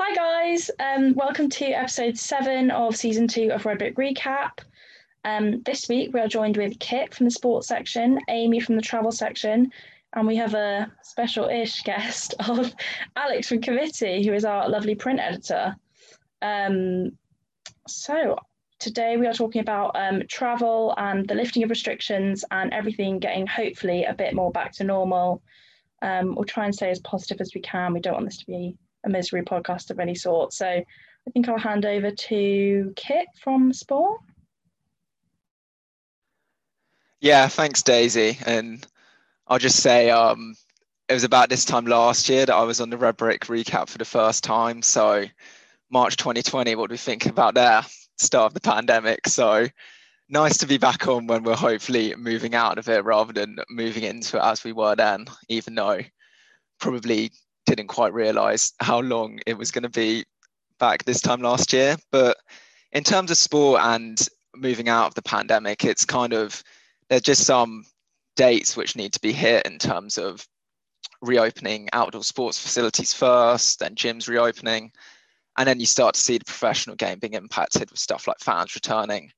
Hi, guys. Um, welcome to episode seven of season two of Redbrick Recap. Um, this week, we are joined with Kit from the sports section, Amy from the travel section, and we have a special ish guest of Alex from Committee, who is our lovely print editor. Um, so, today we are talking about um, travel and the lifting of restrictions and everything getting hopefully a bit more back to normal. Um, we'll try and stay as positive as we can. We don't want this to be a misery podcast of any sort. So I think I'll hand over to Kit from Sport. Yeah, thanks, Daisy. And I'll just say um, it was about this time last year that I was on the Red Brick recap for the first time. So March 2020, what do we think about there? Start of the pandemic. So nice to be back on when we're hopefully moving out of it rather than moving into it as we were then, even though probably didn't quite realize how long it was going to be back this time last year. But in terms of sport and moving out of the pandemic, it's kind of there's just some dates which need to be hit in terms of reopening outdoor sports facilities first, then gyms reopening, and then you start to see the professional game being impacted with stuff like fans returning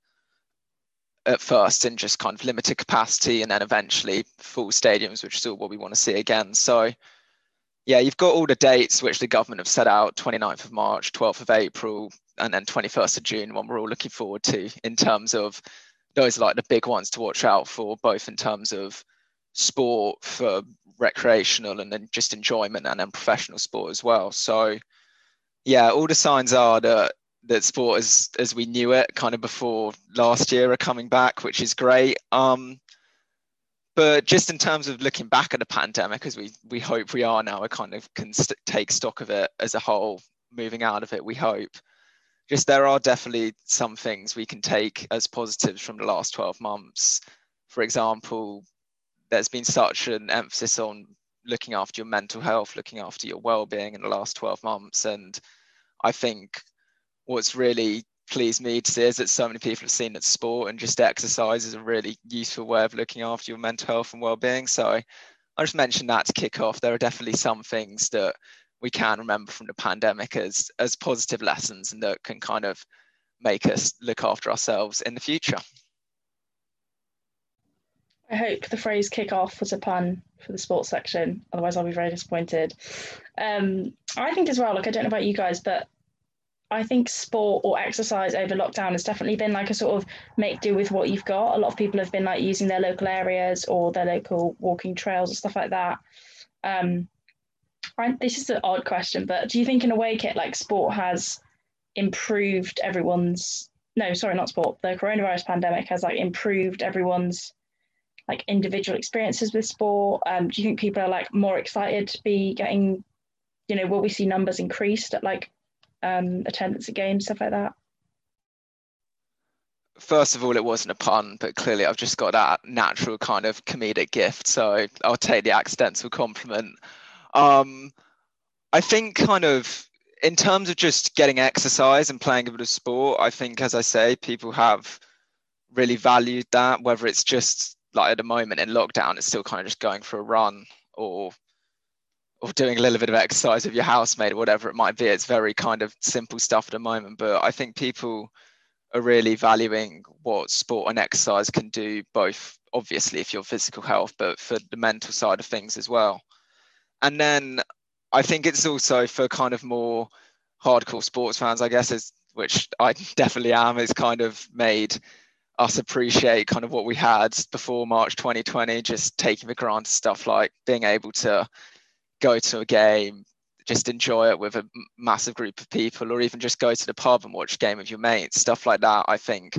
at first in just kind of limited capacity and then eventually full stadiums, which is all what we want to see again. So yeah, you've got all the dates which the government have set out 29th of March, 12th of April, and then 21st of June, one we're all looking forward to in terms of those are like the big ones to watch out for, both in terms of sport for recreational and then just enjoyment and then professional sport as well. So yeah, all the signs are that that sport as as we knew it kind of before last year are coming back, which is great. Um, but just in terms of looking back at the pandemic, as we we hope we are now, we kind of can st- take stock of it as a whole, moving out of it. We hope. Just there are definitely some things we can take as positives from the last 12 months. For example, there's been such an emphasis on looking after your mental health, looking after your well-being in the last 12 months, and I think what's really pleased me to see is that so many people have seen that sport and just exercise is a really useful way of looking after your mental health and well-being. So I just mentioned that to kick off. There are definitely some things that we can remember from the pandemic as as positive lessons and that can kind of make us look after ourselves in the future. I hope the phrase kick off was a pun for the sports section. Otherwise, I'll be very disappointed. Um, I think as well, like, I don't know about you guys, but I think sport or exercise over lockdown has definitely been like a sort of make do with what you've got. A lot of people have been like using their local areas or their local walking trails and stuff like that. Um, I, this is an odd question, but do you think in a way, Kit, like sport has improved everyone's? No, sorry, not sport. The coronavirus pandemic has like improved everyone's like individual experiences with sport. Um, do you think people are like more excited to be getting? You know, will we see numbers increased at like um, attendance at games, stuff like that? First of all, it wasn't a pun, but clearly I've just got that natural kind of comedic gift, so I'll take the accidental compliment. Um, I think kind of in terms of just getting exercise and playing a bit of sport, I think, as I say, people have really valued that, whether it's just like at the moment in lockdown, it's still kind of just going for a run or or doing a little bit of exercise with your housemate or whatever it might be. It's very kind of simple stuff at the moment, but I think people are really valuing what sport and exercise can do, both obviously for your physical health, but for the mental side of things as well. And then I think it's also for kind of more hardcore sports fans, I guess, is which I definitely am, is kind of made us appreciate kind of what we had before March 2020, just taking for granted stuff like being able to go to a game, just enjoy it with a massive group of people, or even just go to the pub and watch a game with your mates, stuff like that. I think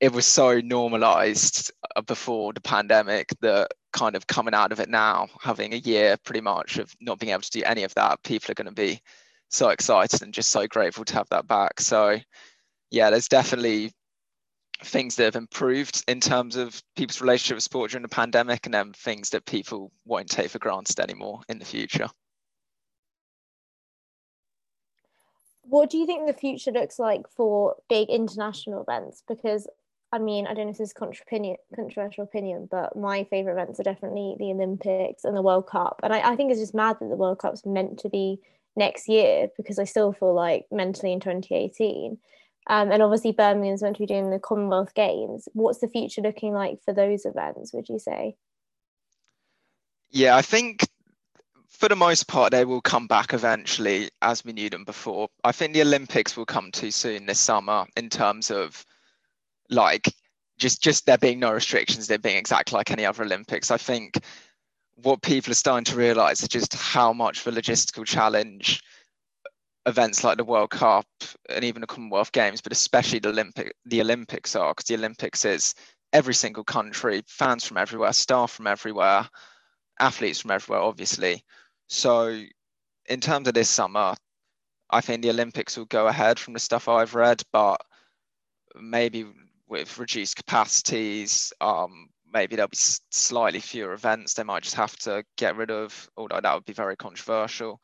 it was so normalized uh, before the pandemic that kind of coming out of it now, having a year pretty much of not being able to do any of that, people are going to be so excited and just so grateful to have that back. So, yeah, there's definitely things that have improved in terms of people's relationship with sport during the pandemic and then things that people won't take for granted anymore in the future. What do you think the future looks like for big international events? Because I mean, I don't know if this is controversial opinion, but my favorite events are definitely the Olympics and the World Cup. And I, I think it's just mad that the World Cup's meant to be next year because I still feel like mentally in 2018. Um, and obviously, Birmingham's meant to be doing the Commonwealth Games. What's the future looking like for those events, would you say? Yeah, I think for the most part, they will come back eventually as we knew them before. I think the Olympics will come too soon this summer in terms of like just just there being no restrictions, there being exactly like any other Olympics. I think what people are starting to realize is just how much of a logistical challenge events like the World Cup and even the Commonwealth Games, but especially the Olympic the Olympics are because the Olympics is every single country, fans from everywhere, staff from everywhere, athletes from everywhere, obviously. So in terms of this summer, I think the Olympics will go ahead from the stuff I've read, but maybe with reduced capacities, um, maybe there'll be slightly fewer events. They might just have to get rid of, although that would be very controversial.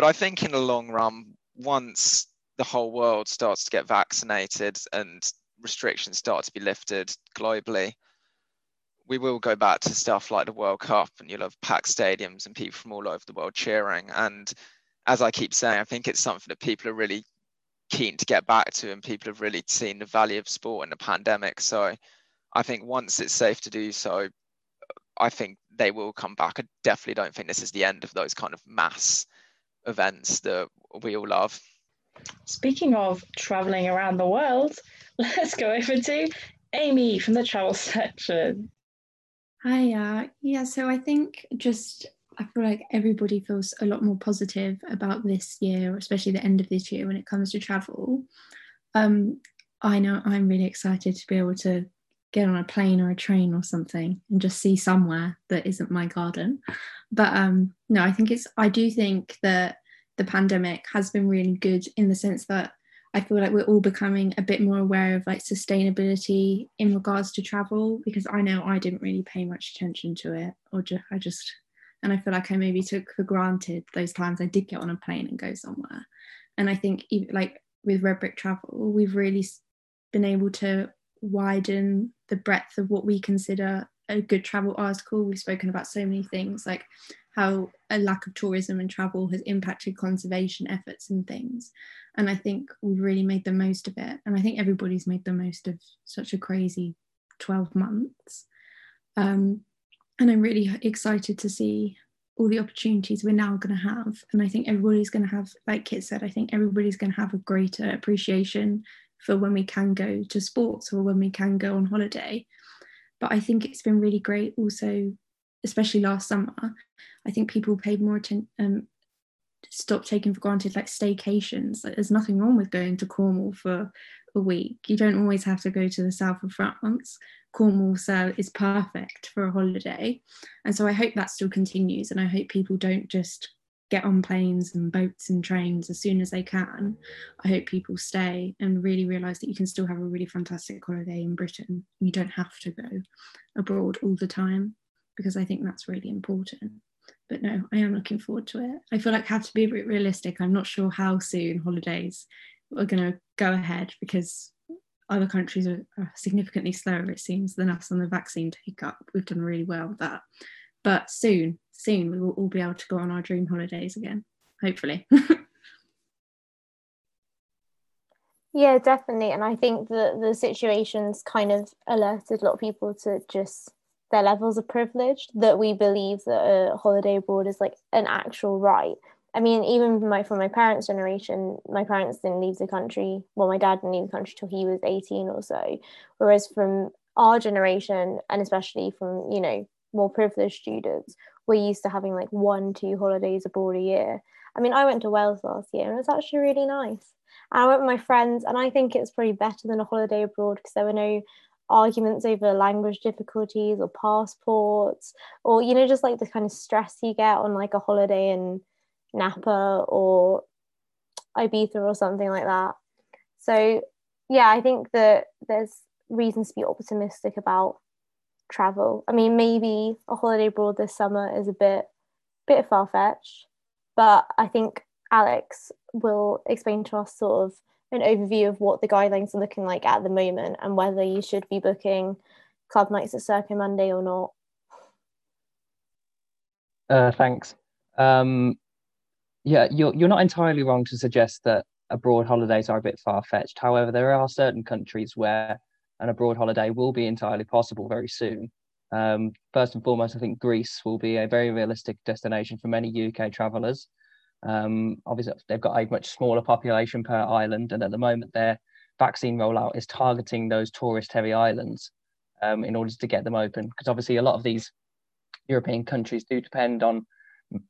But I think in the long run, once the whole world starts to get vaccinated and restrictions start to be lifted globally, we will go back to stuff like the World Cup and you'll have packed stadiums and people from all over the world cheering. And as I keep saying, I think it's something that people are really keen to get back to and people have really seen the value of sport in the pandemic. So I think once it's safe to do so, I think they will come back. I definitely don't think this is the end of those kind of mass events that we all love. Speaking of traveling around the world, let's go over to Amy from the travel section. Hi, uh, yeah, so I think just I feel like everybody feels a lot more positive about this year, especially the end of this year when it comes to travel. Um, I know I'm really excited to be able to get on a plane or a train or something and just see somewhere that isn't my garden. But um, no, I think it's, I do think that the pandemic has been really good in the sense that I feel like we're all becoming a bit more aware of like sustainability in regards to travel because I know I didn't really pay much attention to it or just, I just, and I feel like I maybe took for granted those times I did get on a plane and go somewhere. And I think even like with Red Brick Travel, we've really been able to widen the breadth of what we consider a good travel article. We've spoken about so many things like how a lack of tourism and travel has impacted conservation efforts and things. And I think we've really made the most of it. And I think everybody's made the most of such a crazy 12 months. Um, and I'm really excited to see all the opportunities we're now going to have. And I think everybody's going to have, like Kit said, I think everybody's going to have a greater appreciation for when we can go to sports or when we can go on holiday. But I think it's been really great also, especially last summer. I think people paid more attention, um, stop taking for granted like staycations. Like, there's nothing wrong with going to Cornwall for a week. You don't always have to go to the south of France. Cornwall so is perfect for a holiday. And so I hope that still continues. And I hope people don't just get on planes and boats and trains as soon as they can. I hope people stay and really realise that you can still have a really fantastic holiday in Britain. You don't have to go abroad all the time because I think that's really important. But no, I am looking forward to it. I feel like I have to be a bit realistic. I'm not sure how soon holidays are going to go ahead because other countries are, are significantly slower, it seems, than us on the vaccine take up. We've done really well with that. But soon, soon we will all be able to go on our dream holidays again, hopefully. yeah, definitely. And I think that the situation's kind of alerted a lot of people to just their levels of privilege that we believe that a holiday abroad is like an actual right. I mean, even my from my parents' generation, my parents didn't leave the country. Well, my dad didn't leave the country till he was 18 or so. Whereas from our generation, and especially from, you know, more privileged students, we're used to having like one, two holidays abroad a year. I mean, I went to Wales last year and it was actually really nice. And I went with my friends, and I think it's probably better than a holiday abroad because there were no arguments over language difficulties or passports, or you know, just like the kind of stress you get on like a holiday in Napa or Ibiza or something like that. So, yeah, I think that there's reasons to be optimistic about travel. I mean, maybe a holiday abroad this summer is a bit bit far fetched, but I think Alex will explain to us sort of an overview of what the guidelines are looking like at the moment and whether you should be booking club nights at Circo Monday or not. Uh, thanks. Um, yeah, you're you're not entirely wrong to suggest that abroad holidays are a bit far fetched. However, there are certain countries where an abroad holiday will be entirely possible very soon. Um, first and foremost, I think Greece will be a very realistic destination for many UK travellers. Um, obviously, they've got a much smaller population per island, and at the moment, their vaccine rollout is targeting those tourist-heavy islands um, in order to get them open. Because obviously, a lot of these European countries do depend on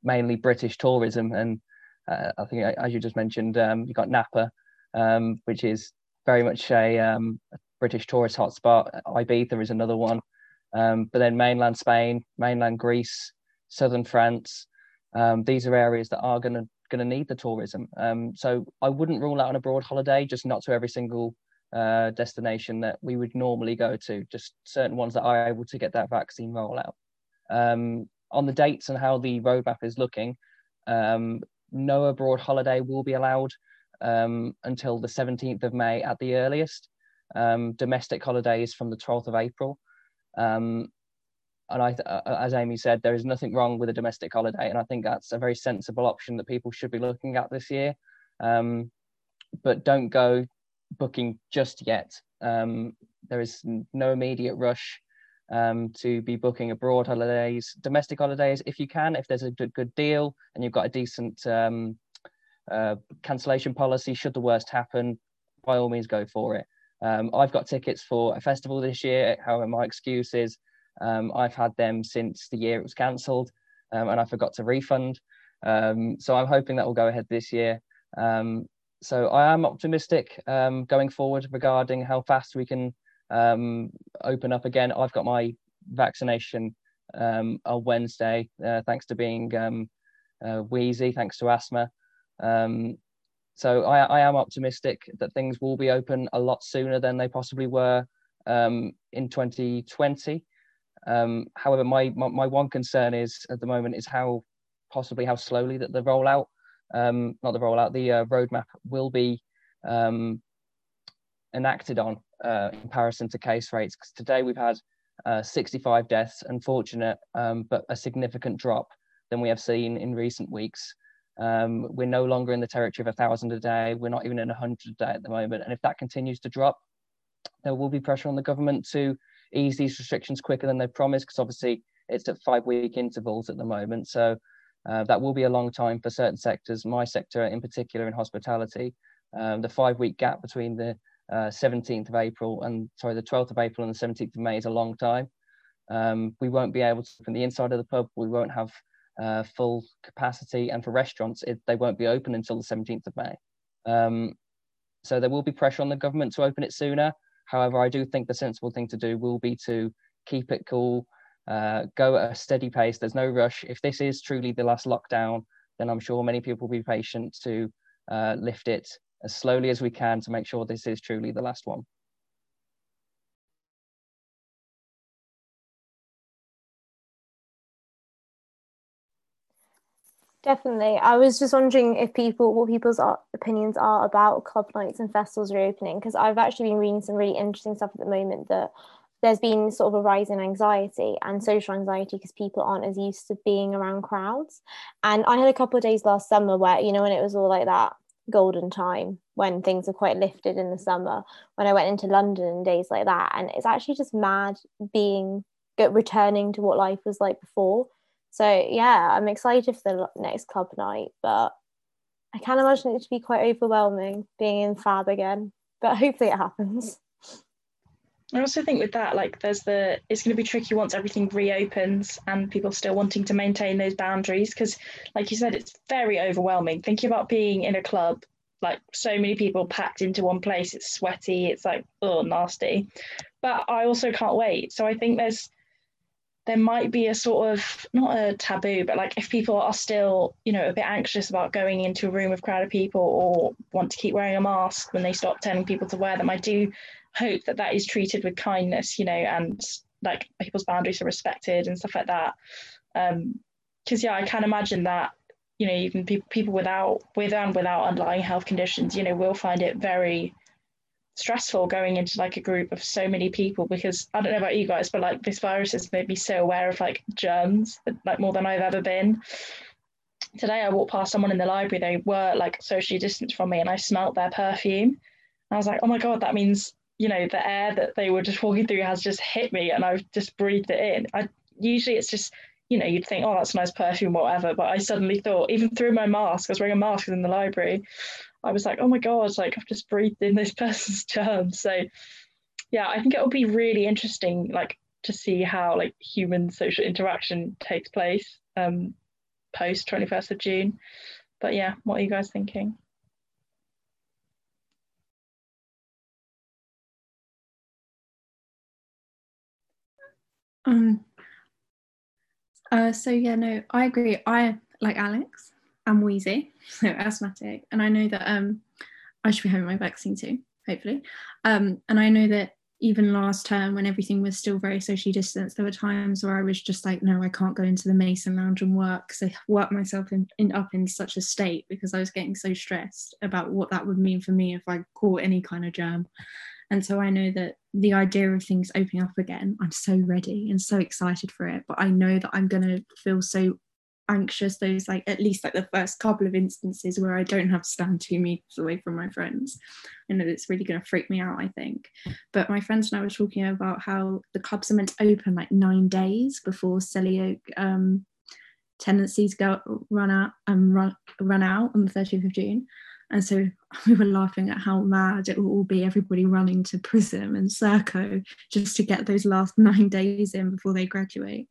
mainly British tourism, and uh, I think, as you just mentioned, um, you've got Napa, um, which is very much a, um, a, British tourist hotspot. Ibiza is another one, um, but then mainland Spain, mainland Greece, southern France. Um, these are areas that are going to going to need the tourism. Um, so I wouldn't rule out an abroad holiday, just not to every single uh, destination that we would normally go to. Just certain ones that are able to get that vaccine rollout. Um, on the dates and how the roadmap is looking, um, no abroad holiday will be allowed um, until the 17th of May at the earliest. Um, domestic holidays from the 12th of April. Um, and I, uh, as Amy said, there is nothing wrong with a domestic holiday, and I think that's a very sensible option that people should be looking at this year. Um, but don't go booking just yet. Um, there is no immediate rush um, to be booking abroad holidays, domestic holidays, if you can, if there's a good deal and you've got a decent um, uh, cancellation policy, should the worst happen, by all means go for it. Um, I've got tickets for a festival this year. However, my excuse is um, I've had them since the year it was cancelled um, and I forgot to refund. Um, so I'm hoping that will go ahead this year. so I am optimistic going forward regarding how fast we can um, open up again. I've got my vaccination um, on Wednesday, uh, thanks to being um, uh, wheezy, thanks to asthma. Um, so I, I, am optimistic that things will be open a lot sooner than they possibly were um, in 2020. Um, however, my, my, my one concern is at the moment is how possibly how slowly that the rollout, um, not the rollout, the uh, roadmap will be enacted on uh, in comparison to case rates. Because today we've had uh, 65 deaths, unfortunate, um, but a significant drop than we have seen in recent weeks. Um, we're no longer in the territory of a thousand a day. We're not even in a hundred a day at the moment. And if that continues to drop, there will be pressure on the government to ease these restrictions quicker than they promised, because obviously it's at five week intervals at the moment. So uh, that will be a long time for certain sectors, my sector in particular in hospitality. Um, the five week gap between the uh, 17th of April and sorry, the 12th of April and the 17th of May is a long time. Um, we won't be able to open the inside of the pub. We won't have uh, full capacity, and for restaurants, it, they won't be open until the 17th of May. Um, so there will be pressure on the government to open it sooner. However, I do think the sensible thing to do will be to keep it cool, uh, go at a steady pace. There's no rush. If this is truly the last lockdown, then I'm sure many people will be patient to uh, lift it as slowly as we can to make sure this is truly the last one. Definitely. I was just wondering if people, what people's opinions are about club nights and festivals reopening, because I've actually been reading some really interesting stuff at the moment that there's been sort of a rise in anxiety and social anxiety because people aren't as used to being around crowds. And I had a couple of days last summer where, you know, when it was all like that golden time when things are quite lifted in the summer when i went into london and days like that and it's actually just mad being returning to what life was like before so yeah i'm excited for the next club night but i can't imagine it to be quite overwhelming being in fab again but hopefully it happens I also think with that, like, there's the it's going to be tricky once everything reopens and people still wanting to maintain those boundaries because, like you said, it's very overwhelming. Thinking about being in a club like so many people packed into one place. It's sweaty. It's like oh nasty. But I also can't wait. So I think there's there might be a sort of not a taboo, but like if people are still you know a bit anxious about going into a room with crowd of crowded people or want to keep wearing a mask when they stop telling people to wear them, I do hope that that is treated with kindness, you know, and like people's boundaries are respected and stuff like that. Um, because yeah, I can imagine that you know even people people without with and without underlying health conditions you know will find it very stressful going into like a group of so many people because I don't know about you guys, but like this virus has made me so aware of like germs, uh, like more than I've ever been. today I walked past someone in the library. They were like socially distanced from me, and I smelt their perfume. I was like, oh my god, that means you know the air that they were just walking through has just hit me, and I've just breathed it in. I usually it's just you know you'd think, oh, that's nice perfume, whatever. But I suddenly thought, even through my mask, I was wearing a mask in the library. I was like, oh my god, like I've just breathed in this person's germs. So yeah, I think it will be really interesting, like to see how like human social interaction takes place um, post 21st of June. But yeah, what are you guys thinking? Um. Uh, so yeah, no, I agree. I like Alex. I'm wheezy, so asthmatic, and I know that um, I should be having my vaccine too, hopefully. Um, and I know that even last term when everything was still very socially distanced there were times where i was just like no i can't go into the mason lounge and work because i worked myself in, in, up in such a state because i was getting so stressed about what that would mean for me if i caught any kind of germ and so i know that the idea of things opening up again i'm so ready and so excited for it but i know that i'm going to feel so anxious those like at least like the first couple of instances where I don't have to stand two meters away from my friends. I know it's really going to freak me out, I think. But my friends and I were talking about how the clubs are meant to open like nine days before Selly Oak um, tenancies go run out and um, run, run out on the 30th of June. And so we were laughing at how mad it will all be everybody running to Prism and Circo just to get those last nine days in before they graduate.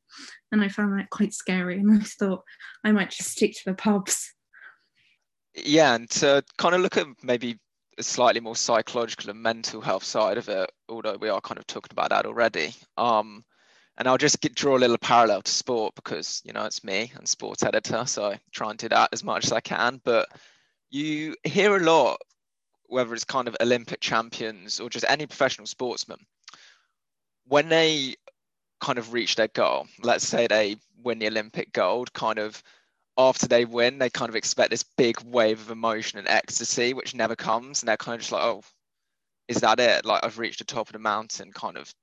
And I found that quite scary. And I thought I might just stick to the pubs. Yeah, and to kind of look at maybe a slightly more psychological and mental health side of it, although we are kind of talking about that already. Um, and I'll just get, draw a little parallel to sport because you know it's me and sports editor, so I try and do that as much as I can. But you hear a lot, whether it's kind of Olympic champions or just any professional sportsman, when they kind of reach their goal, let's say they win the Olympic gold, kind of after they win, they kind of expect this big wave of emotion and ecstasy, which never comes. And they're kind of just like, oh, is that it? Like, I've reached the top of the mountain, kind of,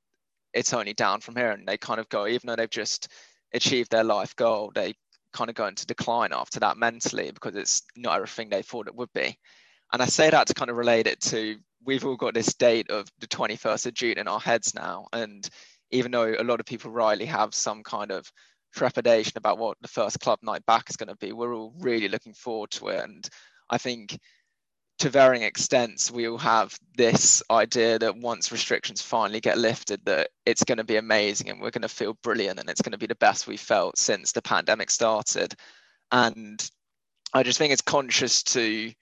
it's only down from here. And they kind of go, even though they've just achieved their life goal, they kind of going to decline after that mentally because it's not everything they thought it would be. And I say that to kind of relate it to we've all got this date of the 21st of June in our heads now. And even though a lot of people rightly have some kind of trepidation about what the first club night back is going to be, we're all really looking forward to it. And I think to varying extents, we all have this idea that once restrictions finally get lifted, that it's going to be amazing and we're going to feel brilliant and it's going to be the best we've felt since the pandemic started. And I just think it's conscious to,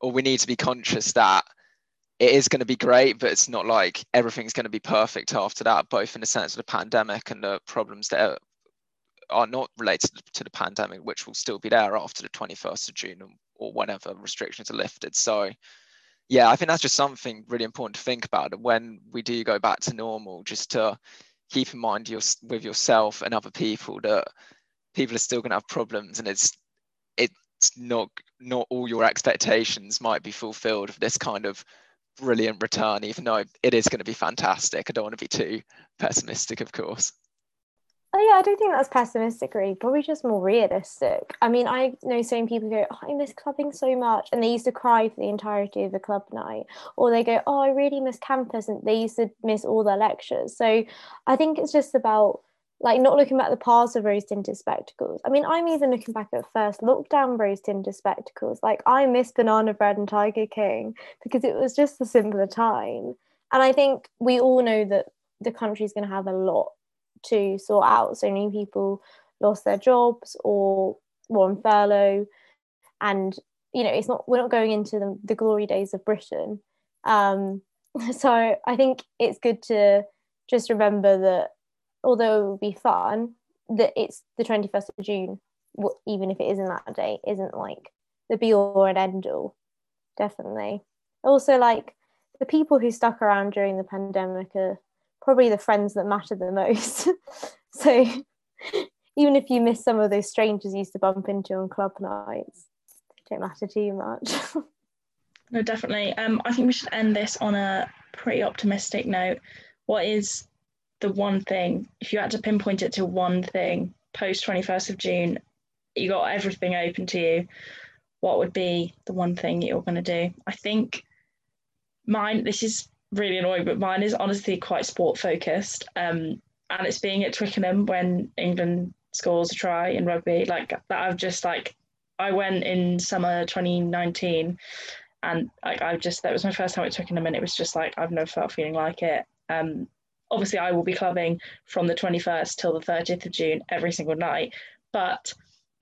or we need to be conscious that it is going to be great, but it's not like everything's going to be perfect after that, both in the sense of the pandemic and the problems that are not related to the pandemic, which will still be there after the 21st of June or whenever restrictions are lifted. So, yeah, I think that's just something really important to think about when we do go back to normal, just to keep in mind your, with yourself and other people that people are still going to have problems and it's it's not not all your expectations might be fulfilled of this kind of brilliant return even though it is going to be fantastic i don't want to be too pessimistic of course Oh yeah, I don't think that's pessimistic, really. Probably just more realistic. I mean, I know so many people go, oh, "I miss clubbing so much," and they used to cry for the entirety of the club night, or they go, "Oh, I really miss campus," and they used to miss all their lectures. So, I think it's just about like not looking back at the past of rose tinted spectacles. I mean, I'm even looking back at first lockdown rose tinted spectacles. Like I miss banana bread and Tiger King because it was just a simpler time. And I think we all know that the country's going to have a lot to sort out. So many people lost their jobs or were on furlough, and you know it's not we're not going into the, the glory days of Britain. Um, so I think it's good to just remember that although it would be fun, that it's the 21st of June, even if it isn't that day, isn't like the be all and end all. Definitely. Also, like the people who stuck around during the pandemic are probably the friends that matter the most. so even if you miss some of those strangers you used to bump into on club nights, they don't matter too much. no, definitely. Um, I think we should end this on a pretty optimistic note. What is the one thing, if you had to pinpoint it to one thing post 21st of June you got everything open to you, what would be the one thing you're going to do? I think mine, this is really annoying, but mine is honestly quite sport focused. Um, and it's being at Twickenham when England scores a try in rugby. Like that, I've just like, I went in summer 2019 and like I just, that was my first time at Twickenham and it was just like, I've never felt feeling like it. Um, obviously I will be clubbing from the 21st till the 30th of June every single night. But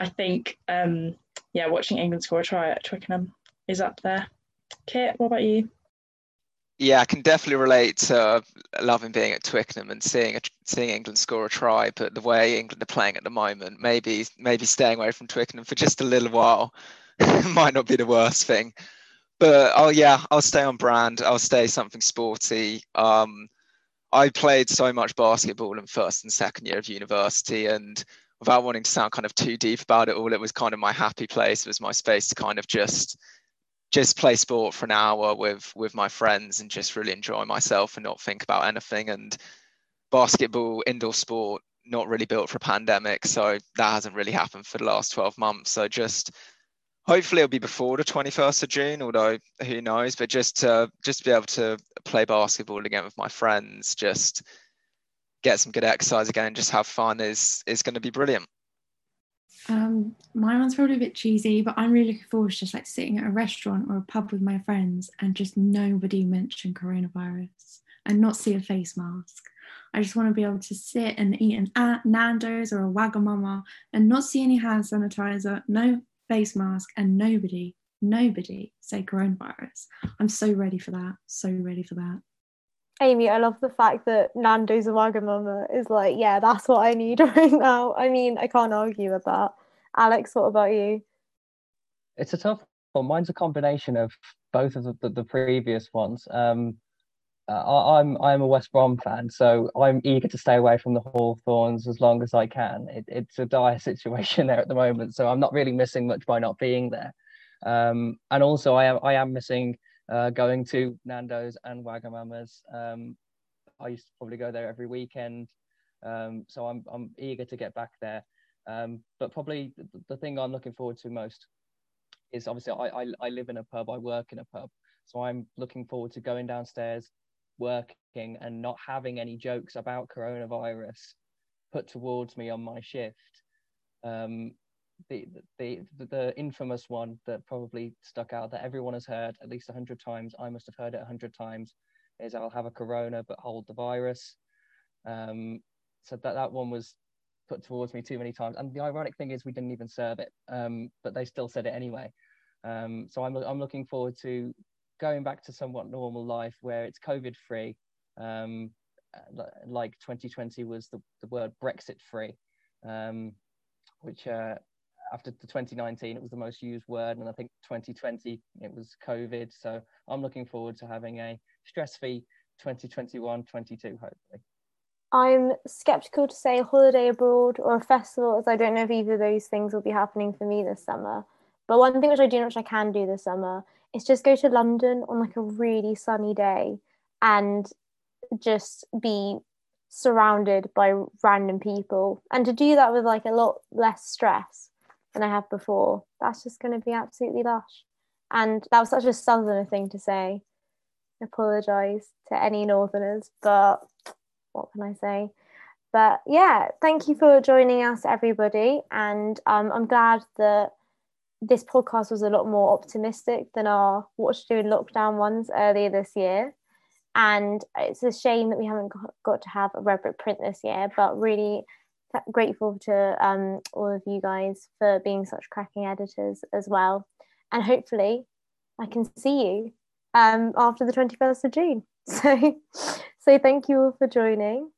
I think, um, yeah, watching England score a try at Twickenham is up there. Kit, what about you? Yeah, I can definitely relate to loving being at Twickenham and seeing a, seeing England score a try. But the way England are playing at the moment, maybe maybe staying away from Twickenham for just a little while might not be the worst thing. But oh yeah, I'll stay on brand. I'll stay something sporty. Um, I played so much basketball in first and second year of university, and without wanting to sound kind of too deep about it all, it was kind of my happy place. It was my space to kind of just just play sport for an hour with with my friends and just really enjoy myself and not think about anything. And basketball, indoor sport, not really built for a pandemic, so that hasn't really happened for the last 12 months. So just hopefully it'll be before the 21st of June, although who knows, but just to just be able to play basketball again with my friends, just get some good exercise again and just have fun is is going to be brilliant. Um, my one's probably a bit cheesy, but I'm really looking forward to just like sitting at a restaurant or a pub with my friends and just nobody mention coronavirus and not see a face mask. I just want to be able to sit and eat an Nando's or a Wagamama and not see any hand sanitizer, no face mask, and nobody, nobody say coronavirus. I'm so ready for that. So ready for that. Amy, I love the fact that Nando's a Wagamama is like, yeah, that's what I need right now. I mean, I can't argue with that. Alex, what about you? It's a tough one. Mine's a combination of both of the, the, the previous ones. Um, uh, I'm I'm a West Brom fan, so I'm eager to stay away from the Hawthorns as long as I can. It, it's a dire situation there at the moment, so I'm not really missing much by not being there. Um, and also, I am I am missing uh, going to Nando's and Wagamama's. Um, I used to probably go there every weekend, um, so I'm I'm eager to get back there. Um, but probably the, the, thing I'm looking forward to most is obviously I, I, I live in a pub, I work in a pub, so I'm looking forward to going downstairs, working, and not having any jokes about coronavirus put towards me on my shift. Um, the, the the infamous one that probably stuck out that everyone has heard at least 100 times. I must have heard it 100 times is i'll have a corona but hold the virus. Um, so that that one was put towards me too many times. And the ironic thing is we didn't even serve it um, but they still said it anyway. Um, so I'm, I'm looking forward to going back to somewhat normal life where it's covid free. Um, like 2020 was the, the word brexit free um, which uh, after the 2019 it was the most used word and i think 2020 it was covid. So i'm looking forward to having a stress-free 2021 22 hopefully. I'm skeptical to say a holiday abroad or a festival as i don't know if either of those things will be happening for me this summer. But one thing which i do know which i can do this summer is just go to london on like a really sunny day and just be surrounded by random people and to do that with like a lot less stress than I have before. That's just going to be absolutely lush. And that was such a southerner thing to say. Apologise to any northerners, but what can I say? But yeah, thank you for joining us, everybody. And um, I'm glad that this podcast was a lot more optimistic than our What to Do in Lockdown ones earlier this year. And it's a shame that we haven't got to have a Redbrick print this year, but really grateful to um, all of you guys for being such cracking editors as well. And hopefully, I can see you um, after the 21st of June. So, so thank you all for joining.